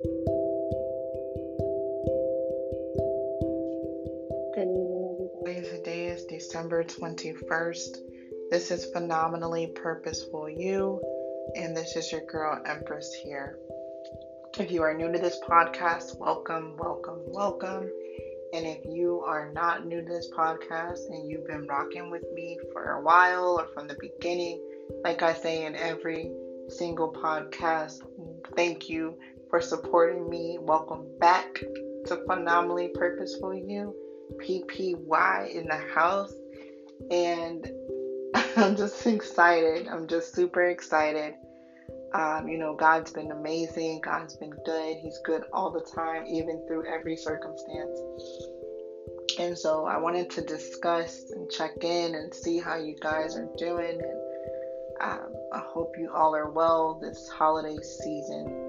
Good evening, everybody. Today is December 21st. This is Phenomenally Purposeful You, and this is your girl Empress here. If you are new to this podcast, welcome, welcome, welcome. And if you are not new to this podcast and you've been rocking with me for a while or from the beginning, like I say in every single podcast, thank you for supporting me. Welcome back to Phenomenally Purposeful You, PPY in the house. And I'm just excited. I'm just super excited um, you know, God's been amazing. God's been good. He's good all the time, even through every circumstance. And so I wanted to discuss and check in and see how you guys are doing. And um, I hope you all are well this holiday season.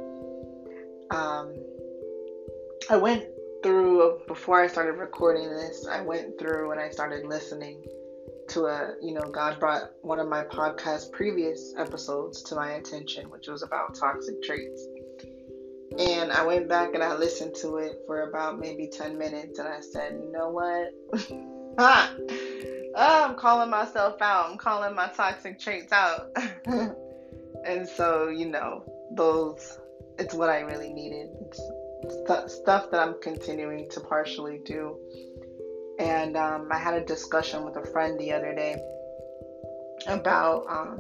Um, I went through, before I started recording this, I went through and I started listening to a, you know, God brought one of my podcast previous episodes to my attention, which was about toxic traits. And I went back and I listened to it for about maybe 10 minutes and I said, you know what? ah, I'm calling myself out. I'm calling my toxic traits out. and so, you know, those, it's what I really needed. It's st- stuff that I'm continuing to partially do and um, I had a discussion with a friend the other day about um,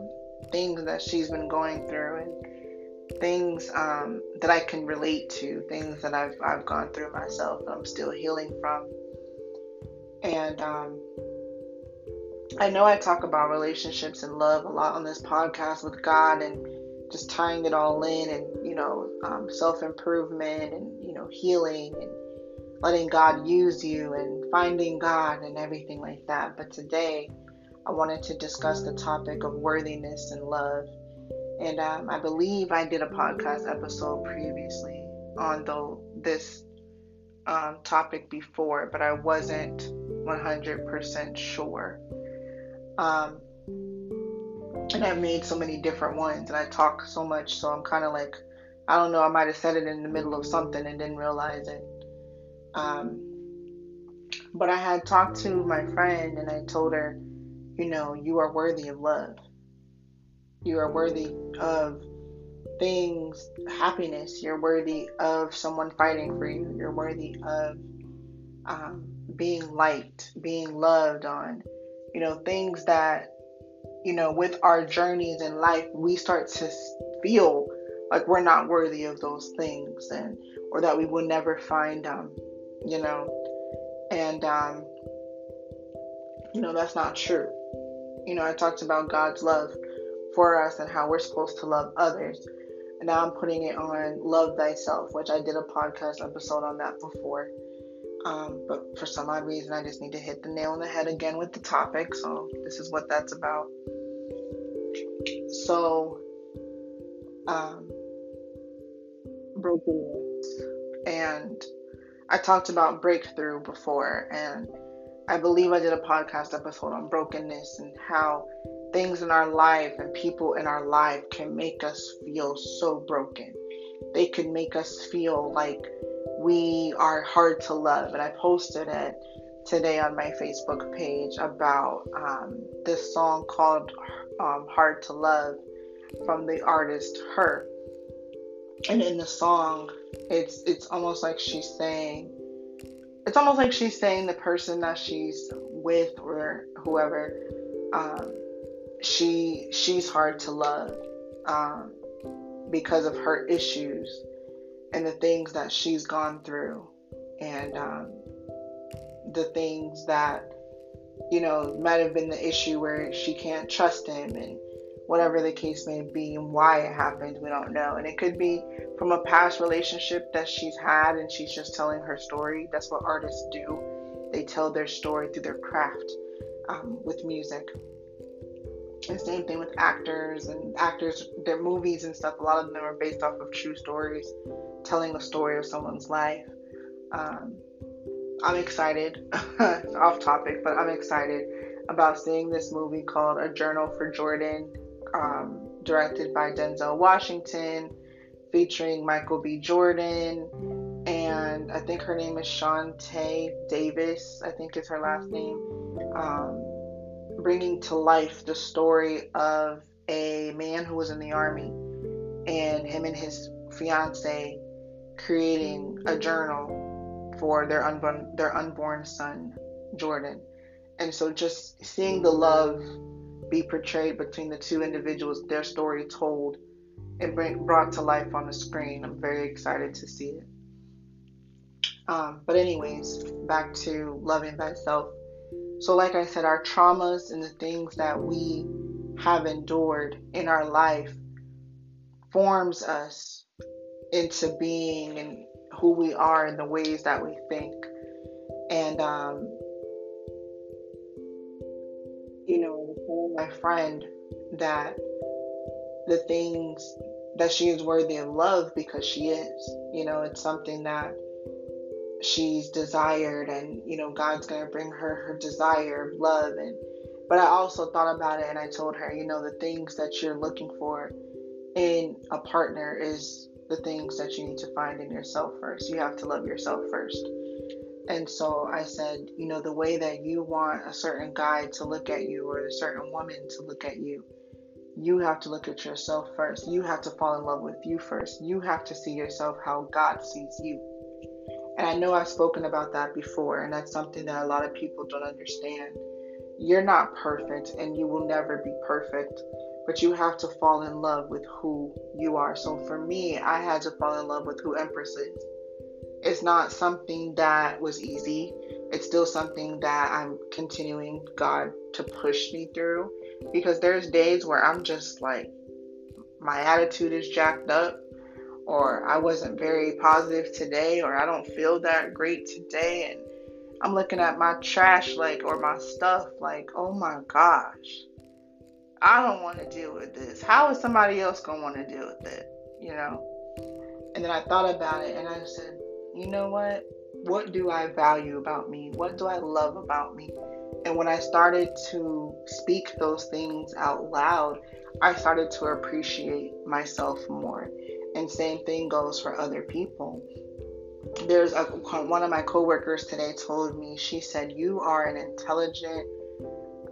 things that she's been going through and things um, that I can relate to, things that I've, I've gone through myself that I'm still healing from. And um, I know I talk about relationships and love a lot on this podcast with God and just tying it all in and, you know, um, self improvement and, you know, healing and letting God use you and finding God and everything like that. But today, I wanted to discuss the topic of worthiness and love. And um, I believe I did a podcast episode previously on this um, topic before, but I wasn't 100% sure. Um, and I've made so many different ones, and I talk so much, so I'm kind of like, I don't know, I might have said it in the middle of something and didn't realize it. Um, but I had talked to my friend and I told her, you know, you are worthy of love. You are worthy of things, happiness. You're worthy of someone fighting for you. You're worthy of um, being liked, being loved on, you know, things that, you know, with our journeys in life, we start to feel like we're not worthy of those things and or that we will never find them you know, and um, you know that's not true. You know, I talked about God's love for us and how we're supposed to love others. And now I'm putting it on love thyself, which I did a podcast episode on that before. Um, but for some odd reason, I just need to hit the nail on the head again with the topic. So this is what that's about. So, um, brokenness and I talked about breakthrough before, and I believe I did a podcast episode on brokenness and how things in our life and people in our life can make us feel so broken. They can make us feel like we are hard to love. And I posted it today on my Facebook page about um, this song called um, Hard to Love from the artist Her. And in the song, it's it's almost like she's saying it's almost like she's saying the person that she's with or whoever um, she she's hard to love um, because of her issues and the things that she's gone through and um, the things that you know might have been the issue where she can't trust him and whatever the case may be and why it happened, we don't know. And it could be from a past relationship that she's had and she's just telling her story. That's what artists do. They tell their story through their craft um, with music. And same thing with actors and actors, their movies and stuff. A lot of them are based off of true stories, telling the story of someone's life. Um, I'm excited. off topic, but I'm excited about seeing this movie called A Journal for Jordan um, directed by Denzel Washington, featuring Michael B. Jordan, and I think her name is Shantae Davis, I think is her last name, um, bringing to life the story of a man who was in the army and him and his fiance creating a journal for their unborn their unborn son Jordan. And so just seeing the love be portrayed between the two individuals, their story told and bring, brought to life on the screen. I'm very excited to see it. Um, but, anyways, back to loving thyself. So, like I said, our traumas and the things that we have endured in our life forms us into being and who we are in the ways that we think. And, um, you know, my friend that the things that she is worthy of love because she is. You know, it's something that she's desired and you know God's going to bring her her desire of love and but I also thought about it and I told her, you know, the things that you're looking for in a partner is the things that you need to find in yourself first. You have to love yourself first. And so I said, you know, the way that you want a certain guy to look at you or a certain woman to look at you, you have to look at yourself first. You have to fall in love with you first. You have to see yourself how God sees you. And I know I've spoken about that before, and that's something that a lot of people don't understand. You're not perfect, and you will never be perfect, but you have to fall in love with who you are. So for me, I had to fall in love with who Empress is. It's not something that was easy. It's still something that I'm continuing God to push me through because there's days where I'm just like, my attitude is jacked up, or I wasn't very positive today, or I don't feel that great today, and I'm looking at my trash like or my stuff like, oh my gosh, I don't want to deal with this. How is somebody else gonna want to deal with it? You know? And then I thought about it and I said, you know what? What do I value about me? What do I love about me? And when I started to speak those things out loud, I started to appreciate myself more. And same thing goes for other people. There's a one of my coworkers today told me she said you are an intelligent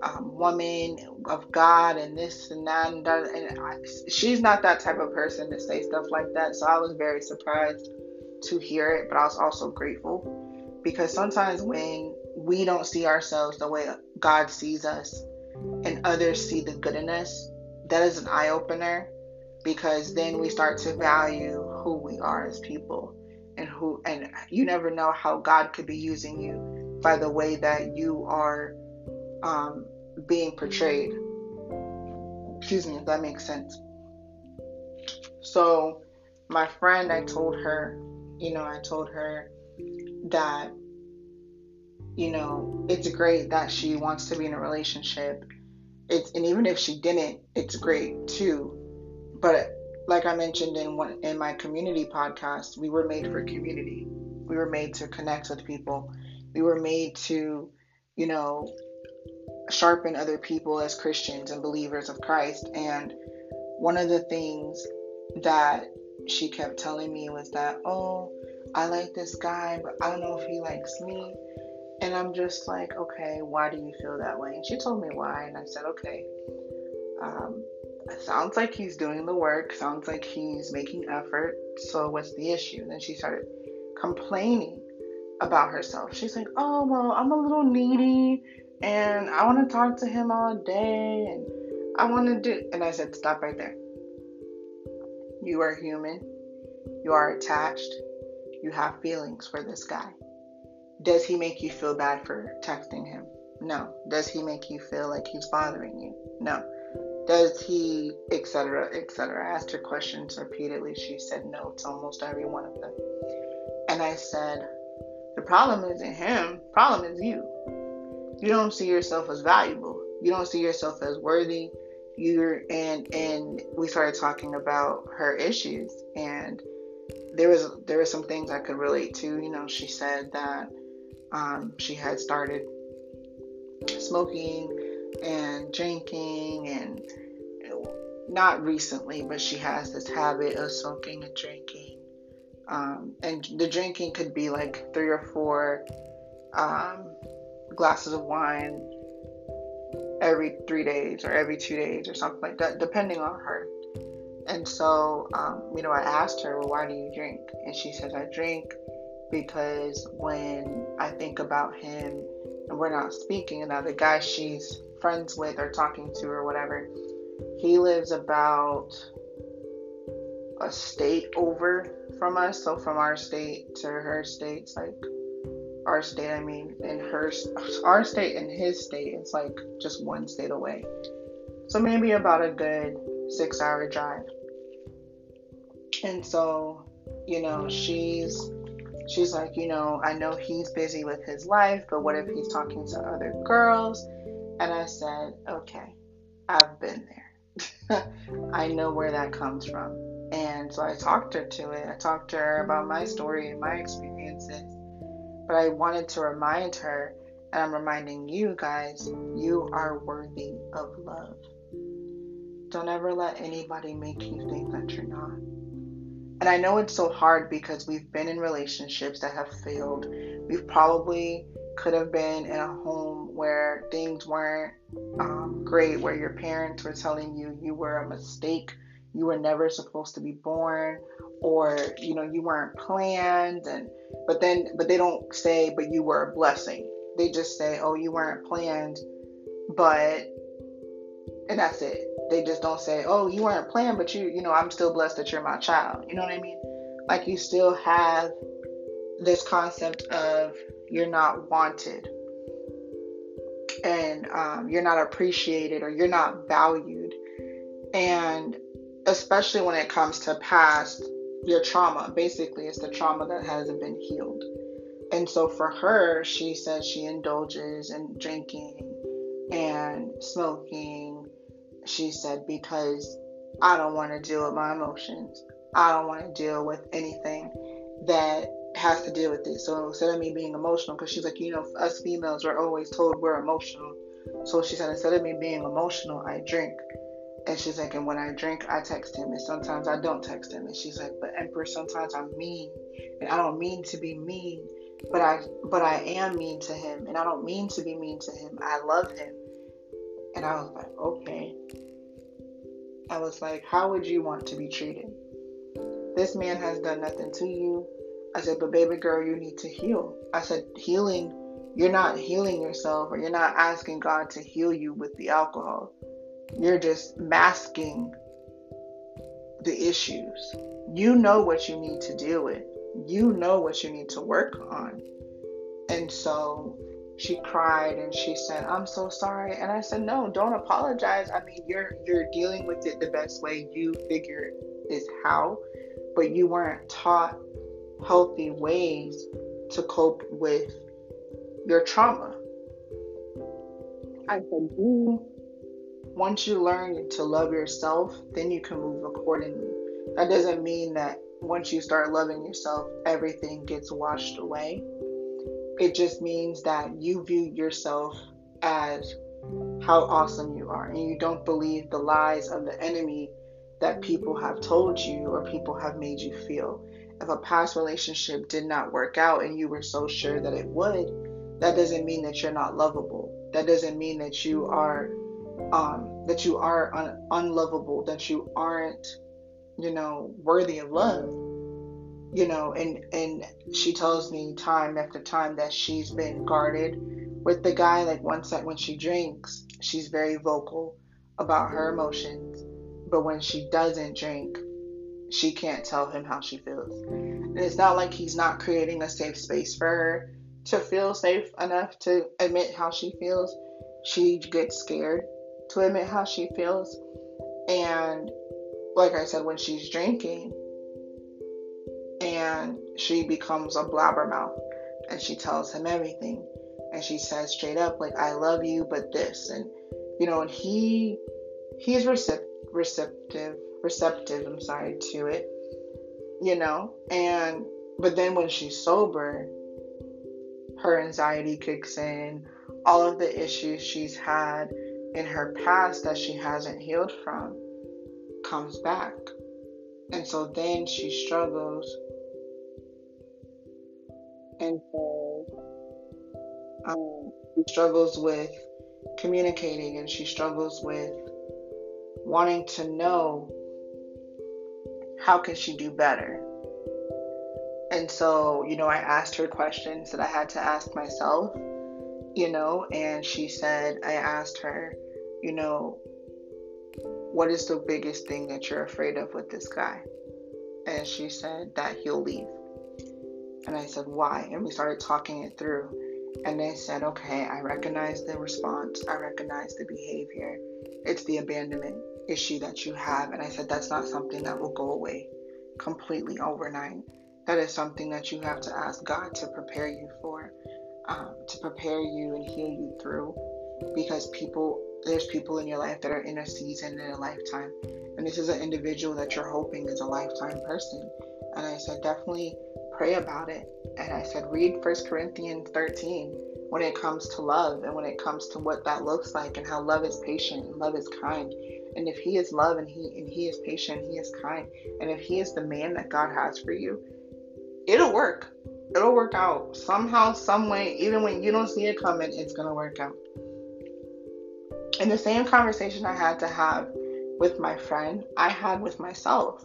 um, woman of God and this and that and that. And I, she's not that type of person to say stuff like that. So I was very surprised to hear it, but I was also grateful because sometimes when we don't see ourselves the way God sees us and others see the good in us, that is an eye opener because then we start to value who we are as people and who and you never know how God could be using you by the way that you are um, being portrayed. Excuse me, if that makes sense. So, my friend, I told her, you know, I told her that you know, it's great that she wants to be in a relationship. It's and even if she didn't, it's great too. But like I mentioned in one in my community podcast, we were made for community. We were made to connect with people. We were made to, you know, sharpen other people as Christians and believers of Christ. And one of the things that she kept telling me was that, oh, I like this guy, but I don't know if he likes me. And I'm just like, okay, why do you feel that way? And she told me why. And I said, okay, um, sounds like he's doing the work, sounds like he's making effort. So what's the issue? And then she started complaining about herself. She's like, oh, well, I'm a little needy and I want to talk to him all day and I want to do. And I said, stop right there. You are human, you are attached, you have feelings for this guy. Does he make you feel bad for texting him? No. Does he make you feel like he's bothering you? No. Does he, etc., etc.? I asked her questions repeatedly. She said no to almost every one of them. And I said, the problem isn't him. Problem is you. You don't see yourself as valuable. You don't see yourself as worthy. You're and and we started talking about her issues and there was there were some things I could relate to. You know, she said that um, she had started smoking and drinking and not recently, but she has this habit of smoking and drinking. Um, and the drinking could be like three or four um, glasses of wine every three days or every two days or something like that, depending on her. And so, um, you know, I asked her, well, why do you drink? And she says, I drink because when I think about him and we're not speaking, and now the guy she's friends with or talking to or whatever, he lives about a state over from us. So from our state to her state's like our state, I mean, in her, our state and his state, it's like just one state away. So maybe about a good six hour drive. And so, you know, she's she's like, you know, I know he's busy with his life, but what if he's talking to other girls? And I said, okay, I've been there. I know where that comes from. And so I talked her to it. I talked to her about my story and my experiences. But I wanted to remind her, and I'm reminding you guys, you are worthy of love. Don't ever let anybody make you think that you're not. And I know it's so hard because we've been in relationships that have failed. We've probably could have been in a home where things weren't um, great, where your parents were telling you you were a mistake, you were never supposed to be born, or you know you weren't planned, and but then but they don't say but you were a blessing. They just say oh you weren't planned, but and that's it. They just don't say, "Oh, you weren't planned, but you, you know, I'm still blessed that you're my child." You know what I mean? Like you still have this concept of you're not wanted, and um, you're not appreciated, or you're not valued, and especially when it comes to past your trauma. Basically, it's the trauma that hasn't been healed. And so for her, she says she indulges in drinking and smoking she said, because I don't want to deal with my emotions. I don't want to deal with anything that has to deal with it. So instead of me being emotional, because she's like, you know, us females are always told we're emotional. So she said, instead of me being emotional, I drink. And she's like, and when I drink, I text him, and sometimes I don't text him. And she's like, but Empress, sometimes I'm mean, and I don't mean to be mean, but I, but I am mean to him, and I don't mean to be mean to him. I love him, and I was like, okay. I was like, how would you want to be treated? This man has done nothing to you. I said, but baby girl, you need to heal. I said, healing, you're not healing yourself or you're not asking God to heal you with the alcohol. You're just masking the issues. You know what you need to deal with. You know what you need to work on. And so she cried and she said, "I'm so sorry." And I said, "No, don't apologize. I mean, you're you're dealing with it the best way you figure is how, but you weren't taught healthy ways to cope with your trauma." I said, "You once you learn to love yourself, then you can move accordingly. That doesn't mean that once you start loving yourself, everything gets washed away." It just means that you view yourself as how awesome you are and you don't believe the lies of the enemy that people have told you or people have made you feel. If a past relationship did not work out and you were so sure that it would, that doesn't mean that you're not lovable. That doesn't mean that you are um, that you are un- unlovable, that you aren't, you know, worthy of love you know, and and she tells me time after time that she's been guarded with the guy. Like once that when she drinks, she's very vocal about her emotions, but when she doesn't drink, she can't tell him how she feels. And it's not like he's not creating a safe space for her to feel safe enough to admit how she feels. She gets scared to admit how she feels. And like I said, when she's drinking, and she becomes a blabbermouth and she tells him everything and she says straight up like i love you but this and you know and he he's recep- receptive receptive i'm sorry to it you know and but then when she's sober her anxiety kicks in all of the issues she's had in her past that she hasn't healed from comes back. And so then she struggles. And so um, she struggles with communicating and she struggles with wanting to know how can she do better. And so, you know, I asked her questions that I had to ask myself, you know, and she said, I asked her, you know, what is the biggest thing that you're afraid of with this guy? And she said that he'll leave. And I said, why? And we started talking it through. And they said, okay, I recognize the response, I recognize the behavior. It's the abandonment issue that you have. And I said, that's not something that will go away completely overnight. That is something that you have to ask God to prepare you for, um, to prepare you and heal you through. Because people, there's people in your life that are in a season in a lifetime. And this is an individual that you're hoping is a lifetime person. And I said, definitely pray about it. And I said, read 1 Corinthians 13 when it comes to love and when it comes to what that looks like and how love is patient and love is kind. And if he is love and he and he is patient, he is kind, and if he is the man that God has for you, it'll work. It'll work out somehow, some way. Even when you don't see it coming, it's gonna work out. And the same conversation I had to have with my friend, I had with myself.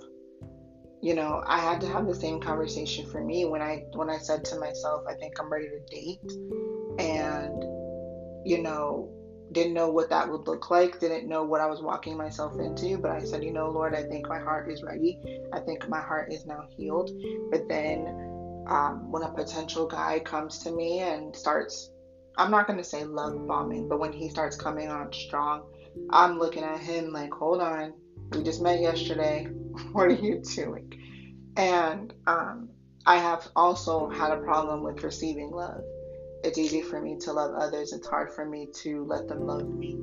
You know i had to have the same conversation for me when i when i said to myself i think i'm ready to date. And you know didn't know what that would look like didn't know what i was walking myself into but i said you know lord i think my heart is ready. I think my heart is now healed. But then um, when a potential guy comes to me and starts i'm not to say love bombing but when he starts coming on strong i'm looking at him like hold on we just met yesterday what are you doing? And um, I have also had a problem with receiving love. It's easy for me to love others. It's hard for me to let them love me.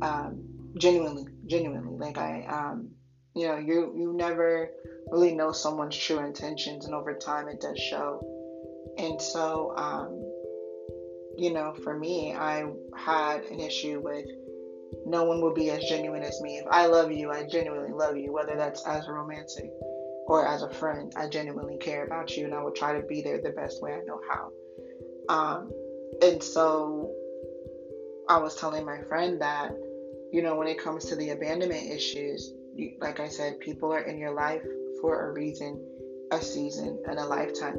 Um, genuinely, genuinely. Like I, um, you know, you you never really know someone's true intentions, and over time it does show. And so, um, you know, for me, I had an issue with no one will be as genuine as me. If I love you, I genuinely love you, whether that's as a romantic or as a friend. I genuinely care about you and I will try to be there the best way I know how. Um, and so I was telling my friend that, you know, when it comes to the abandonment issues, you, like I said, people are in your life for a reason, a season, and a lifetime.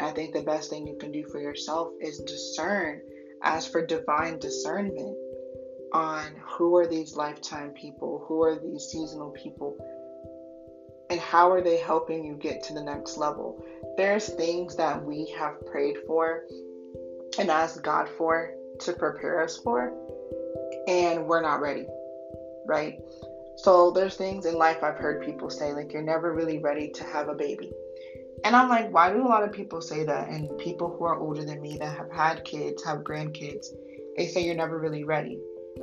I think the best thing you can do for yourself is discern. As for divine discernment, on who are these lifetime people, who are these seasonal people, and how are they helping you get to the next level. There's things that we have prayed for and asked God for to prepare us for, and we're not ready, right? So there's things in life I've heard people say, like, you're never really ready to have a baby. And I'm like, why do a lot of people say that? And people who are older than me that have had kids, have grandkids, they say you're never really ready.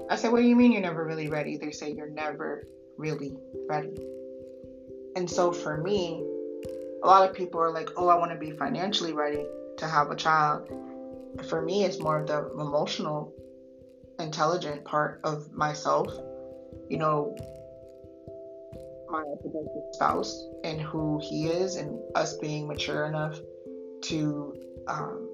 I said, What do you mean you're never really ready? They say you're never really ready. And so for me, a lot of people are like, Oh, I want to be financially ready to have a child. For me, it's more of the emotional, intelligent part of myself. You know, my spouse and who he is, and us being mature enough to um,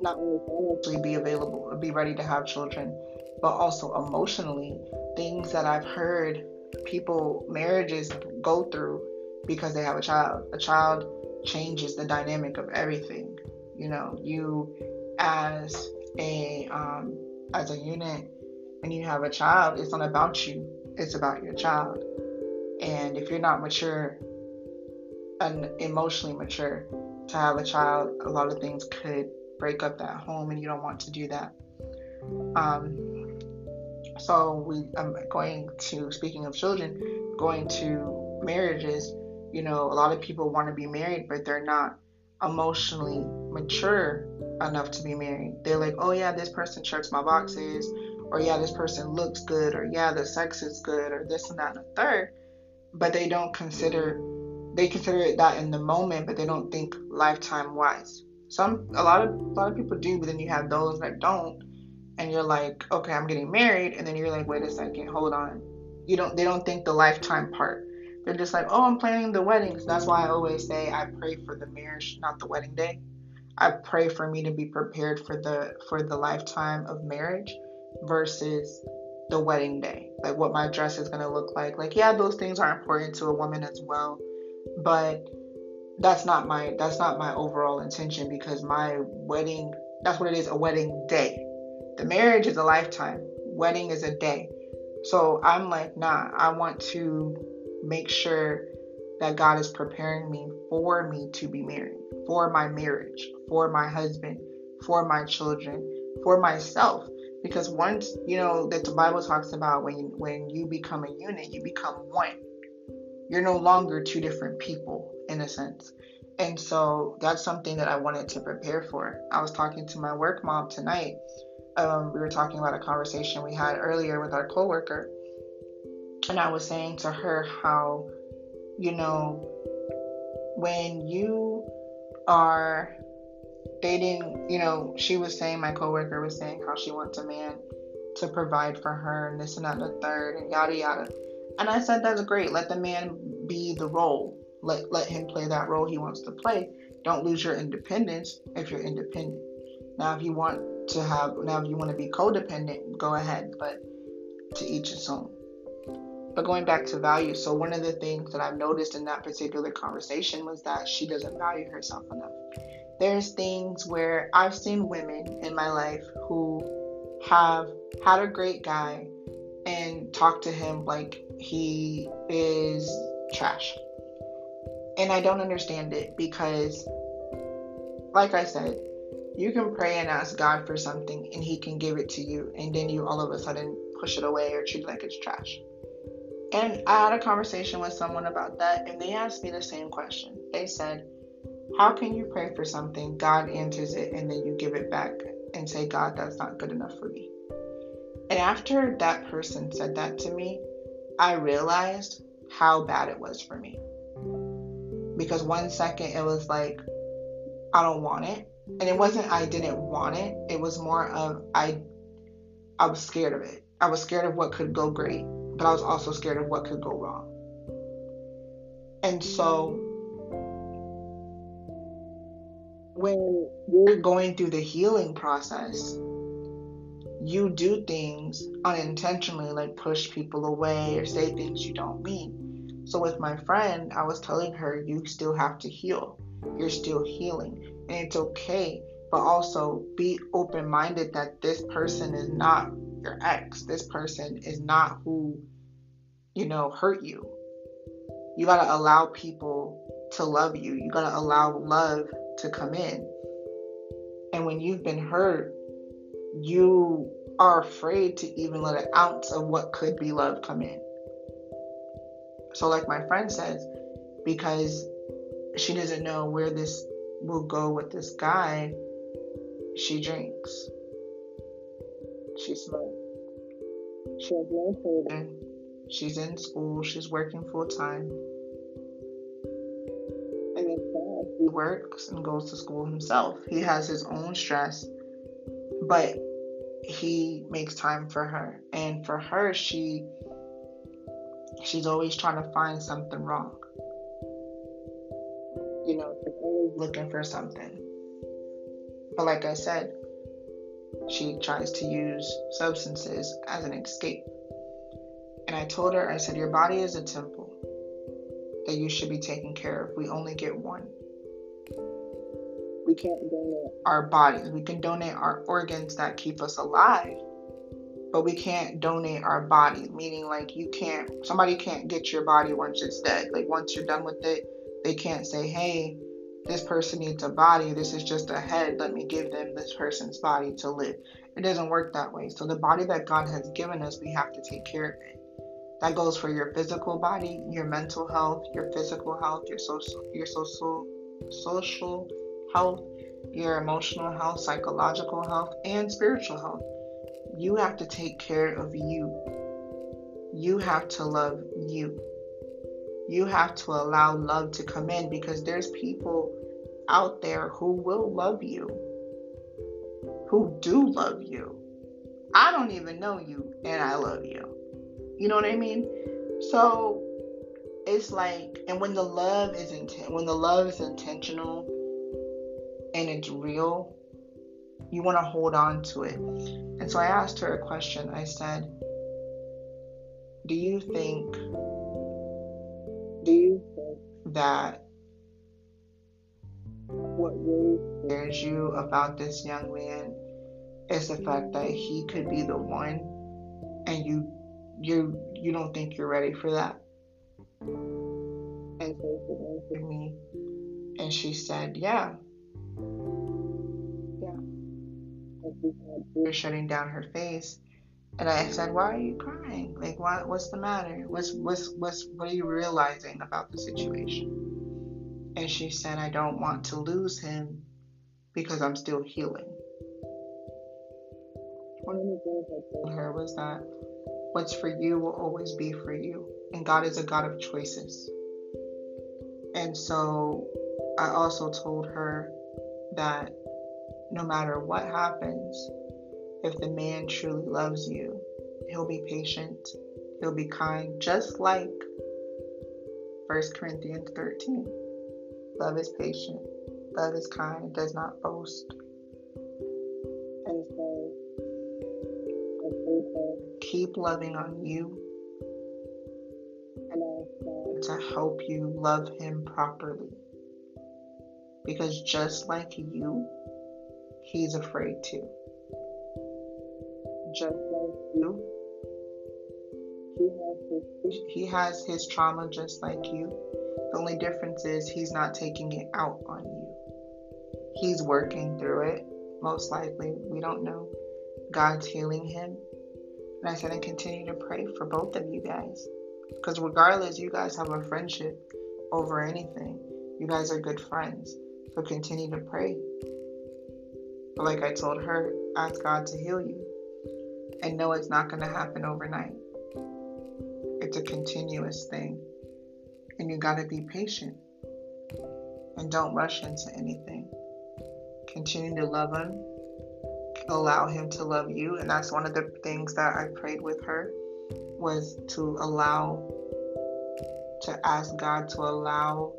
not only be available, be ready to have children, but also emotionally, things that I've heard people, marriages go through because they have a child. A child changes the dynamic of everything. You know, you as a um, as a unit, when you have a child, it's not about you. It's about your child. And if you're not mature and emotionally mature to have a child, a lot of things could break up that home, and you don't want to do that. Um, so we I'm going to speaking of children, going to marriages, you know, a lot of people want to be married, but they're not emotionally mature enough to be married. They're like, oh yeah, this person checks my boxes, or yeah, this person looks good, or yeah, the sex is good, or this and that and the third. But they don't consider they consider it that in the moment, but they don't think lifetime wise. Some a lot of a lot of people do, but then you have those that don't and you're like, okay, I'm getting married, and then you're like, wait a second, hold on, you don't they don't think the lifetime part. They're just like, oh, I'm planning the weddings. That's why I always say I pray for the marriage, not the wedding day. I pray for me to be prepared for the for the lifetime of marriage versus the wedding day. Like what my dress is gonna look like. Like yeah, those things are important to a woman as well, but that's not my that's not my overall intention because my wedding that's what it is a wedding day. The marriage is a lifetime. Wedding is a day. So I'm like, nah, I want to make sure that God is preparing me for me to be married, for my marriage, for my husband, for my children, for myself. Because once you know that the Bible talks about when you, when you become a unit, you become one. You're no longer two different people in a sense. And so that's something that I wanted to prepare for. I was talking to my work mom tonight. Um, we were talking about a conversation we had earlier with our coworker, and I was saying to her how, you know, when you are dating, you know, she was saying, my coworker was saying how she wants a man to provide for her and this and that and the third and yada yada. And I said, that's great. Let the man be the role. Let let him play that role he wants to play. Don't lose your independence if you're independent. Now, if you want to have, now if you want to be codependent, go ahead. But to each his own. But going back to value, so one of the things that I've noticed in that particular conversation was that she doesn't value herself enough. There's things where I've seen women in my life who have had a great guy and talk to him like he is trash. And I don't understand it because, like I said, you can pray and ask God for something and He can give it to you, and then you all of a sudden push it away or treat it like it's trash. And I had a conversation with someone about that, and they asked me the same question. They said, How can you pray for something, God answers it, and then you give it back and say, God, that's not good enough for me? And after that person said that to me, I realized how bad it was for me. Because one second it was like, I don't want it. And it wasn't I didn't want it. It was more of I I was scared of it. I was scared of what could go great but I was also scared of what could go wrong. And so when you're going through the healing process, you do things unintentionally, like push people away or say things you don't mean. So, with my friend, I was telling her, you still have to heal. You're still healing. And it's okay, but also be open minded that this person is not your ex. This person is not who, you know, hurt you. You got to allow people to love you. You got to allow love to come in. And when you've been hurt, you are afraid to even let an ounce of what could be love come in. So, like my friend says, because she doesn't know where this will go with this guy, she drinks. She smokes. She has no freedom. She's in school. She's working full time. He works and goes to school himself. He has his own stress, but he makes time for her. And for her, she she's always trying to find something wrong. You know, she's always looking for something. But like I said, she tries to use substances as an escape. And I told her, I said, Your body is a temple that you should be taking care of. We only get one. We can't donate our bodies. We can donate our organs that keep us alive, but we can't donate our body. Meaning, like, you can't, somebody can't get your body once it's dead. Like, once you're done with it, they can't say, Hey, this person needs a body. This is just a head. Let me give them this person's body to live. It doesn't work that way. So, the body that God has given us, we have to take care of it. That goes for your physical body, your mental health, your physical health, your social, your social, social health, your emotional health, psychological health, and spiritual health. You have to take care of you. You have to love you you have to allow love to come in because there's people out there who will love you, who do love you. I don't even know you, and I love you. You know what I mean? So it's like, and when the love is intent, when the love is intentional and it's real, you want to hold on to it. And so I asked her a question. I said, "Do you think? Do you think that what really scares you about this young man is the fact that he could be the one, and you, you, you don't think you're ready for that?" And so she answered me, and she said, "Yeah." Tears shutting down her face. And I said, "Why are you crying? Like, what? What's the matter? What's what's what's what are you realizing about the situation?" And she said, "I don't want to lose him because I'm still healing." One of the things I told her was that what's for you will always be for you, and God is a God of choices. And so, I also told her that no matter what happens, if the man truly loves you, he'll be patient, he'll be kind, just like 1 Corinthians 13. Love is patient, love is kind, does not boast. And so, keep loving on you to help you love him properly. Because just like you, he's afraid too. Just like you, he has his, he has his trauma just like you. The only difference is he's not taking it out on you. He's working through it, most likely. We don't know. God's healing him. And I said, and continue to pray for both of you guys. Because regardless, you guys have a friendship over anything. You guys are good friends. So continue to pray. But like I told her, ask God to heal you. And know it's not going to happen overnight. It's a continuous thing. And you got to be patient. And don't rush into anything. Continue to love Him. Allow Him to love you. And that's one of the things that I prayed with her was to allow, to ask God to allow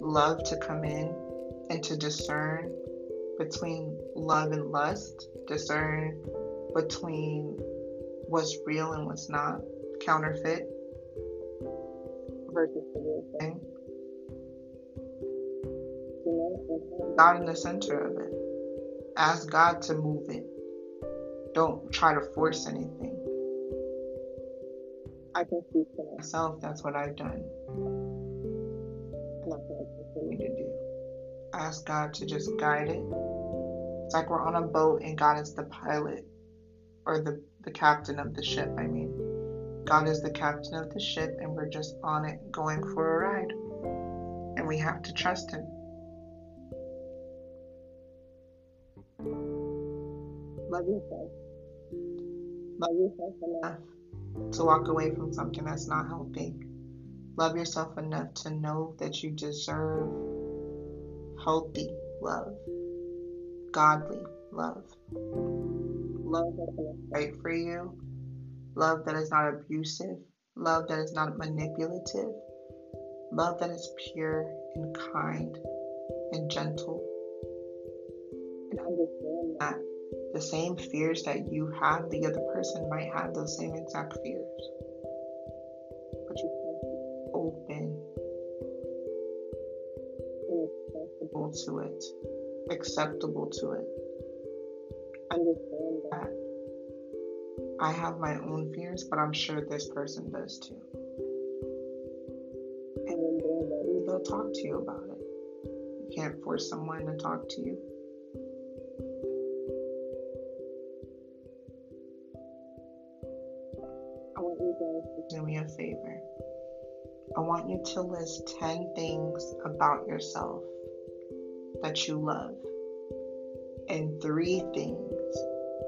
love to come in and to discern between love and lust, discern between what's real and what's not, counterfeit versus the real thing. God in the center of it. Ask God to move it. Don't try to force anything. I can speak for myself. That's what I've done. And that's what to do. Ask God to just guide it it's like we're on a boat and God is the pilot or the, the captain of the ship, I mean. God is the captain of the ship and we're just on it going for a ride. And we have to trust Him. Love yourself. Love yourself enough to walk away from something that's not healthy. Love yourself enough to know that you deserve healthy love godly love. Love that is right for you. Love that is not abusive. Love that is not manipulative. Love that is pure and kind and gentle. And understand that the same fears that you have, the other person might have those same exact fears. To it acceptable to it. Understand that I have my own fears, but I'm sure this person does too. And when they're ready, they'll talk to you about it. You can't force someone to talk to you. I want you guys to do me a favor. I want you to list 10 things about yourself that you love, and three things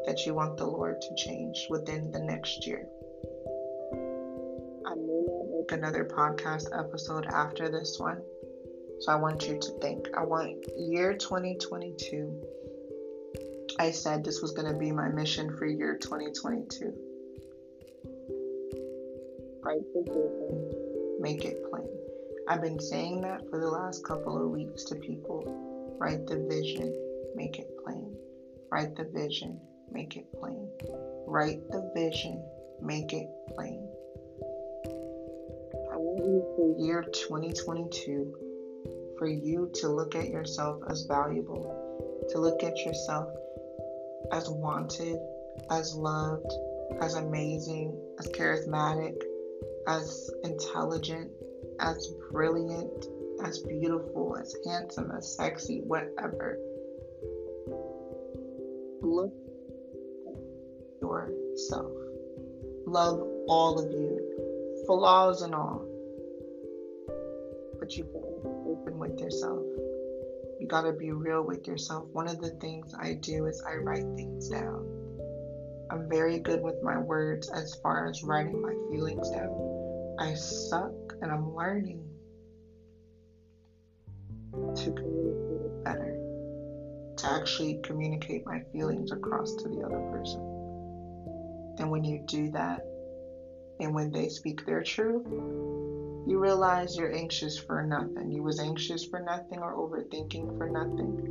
that you want the Lord to change within the next year. I may not make another podcast episode after this one, so I want you to think. I want year 2022. I said this was going to be my mission for year 2022. Write the vision, make it plain. I've been saying that for the last couple of weeks to people. Write the vision, make it plain. Write the vision, make it plain. Write the vision, make it plain. I want you for year 2022 for you to look at yourself as valuable, to look at yourself as wanted, as loved, as amazing, as charismatic, as intelligent, as brilliant, as beautiful, as handsome, as sexy, whatever. Look yourself. Love all of you, flaws and all. But you gotta open with yourself. You gotta be real with yourself. One of the things I do is I write things down. I'm very good with my words as far as writing my feelings down. I suck and I'm learning to communicate better, to actually communicate my feelings across to the other person. And when you do that, and when they speak their truth, you realize you're anxious for nothing. You was anxious for nothing or overthinking for nothing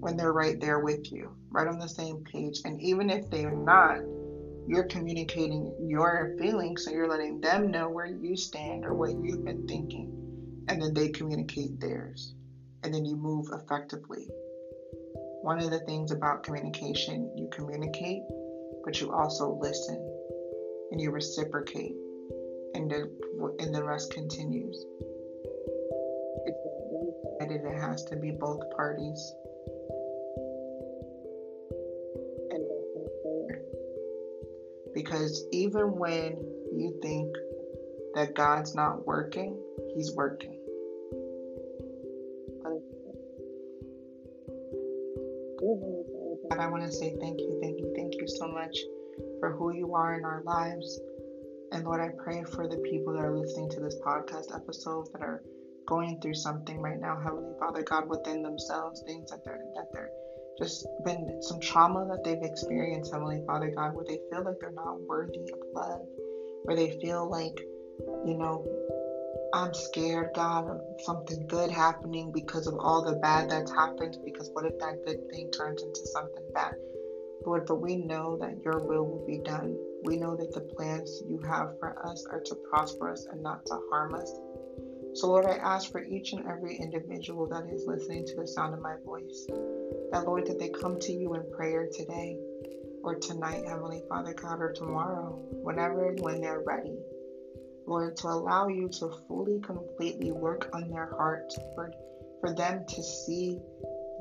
when they're right there with you, right on the same page. And even if they're not, you're communicating your feelings, so you're letting them know where you stand or what you've been thinking, and then they communicate theirs, and then you move effectively. One of the things about communication, you communicate, but you also listen and you reciprocate, and the and the rest continues. It's it has to be both parties. Because even when you think that God's not working, He's working. God, I want to say thank you, thank you, thank you so much for who you are in our lives. And Lord, I pray for the people that are listening to this podcast episode that are going through something right now, Heavenly Father God, within themselves, things that they're that they're just been some trauma that they've experienced, Heavenly Father God, where they feel like they're not worthy of love, where they feel like, you know, I'm scared, God, of something good happening because of all the bad that's happened. Because what if that good thing turns into something bad? Lord, but we know that your will will be done. We know that the plans you have for us are to prosper us and not to harm us. So, Lord, I ask for each and every individual that is listening to the sound of my voice that, Lord, that they come to you in prayer today or tonight, Heavenly Father God, or tomorrow, whenever and when they're ready. Lord, to allow you to fully, completely work on their hearts, Lord, for them to see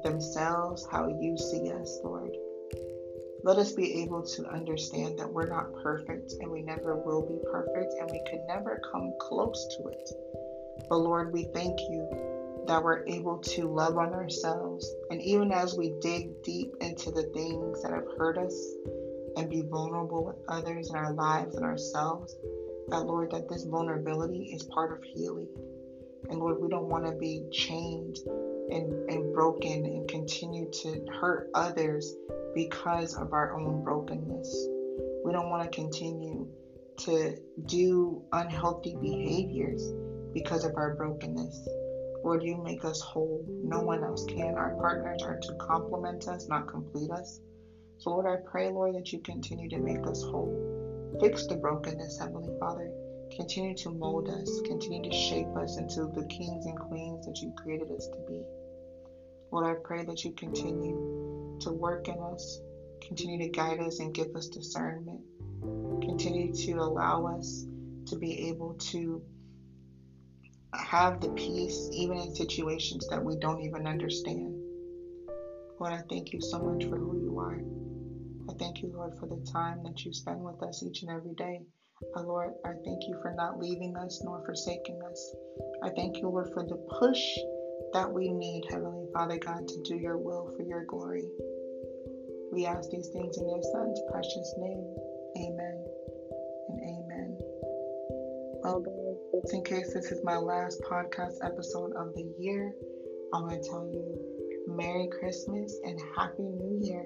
themselves how you see us, Lord. Let us be able to understand that we're not perfect and we never will be perfect and we could never come close to it. But Lord, we thank you that we're able to love on ourselves. And even as we dig deep into the things that have hurt us and be vulnerable with others in our lives and ourselves, that Lord, that this vulnerability is part of healing. And Lord, we don't want to be chained and, and broken and continue to hurt others because of our own brokenness. We don't want to continue to do unhealthy behaviors because of our brokenness. Lord, you make us whole. No one else can. Our partners are to complement us, not complete us. So, Lord, I pray, Lord, that you continue to make us whole. Fix the brokenness, Heavenly Father. Continue to mold us. Continue to shape us into the kings and queens that you created us to be. Lord, I pray that you continue to work in us, continue to guide us and give us discernment. Continue to allow us to be able to have the peace even in situations that we don't even understand. Lord, I thank you so much for who you are. I thank you, Lord, for the time that you spend with us each and every day. Uh, Lord, I thank you for not leaving us nor forsaking us. I thank you, Lord, for the push that we need, Heavenly Father God, to do your will for your glory. We ask these things in your Son's precious name. Amen and amen. Well, just in case this is my last podcast episode of the year, I'm going to tell you Merry Christmas and Happy New Year.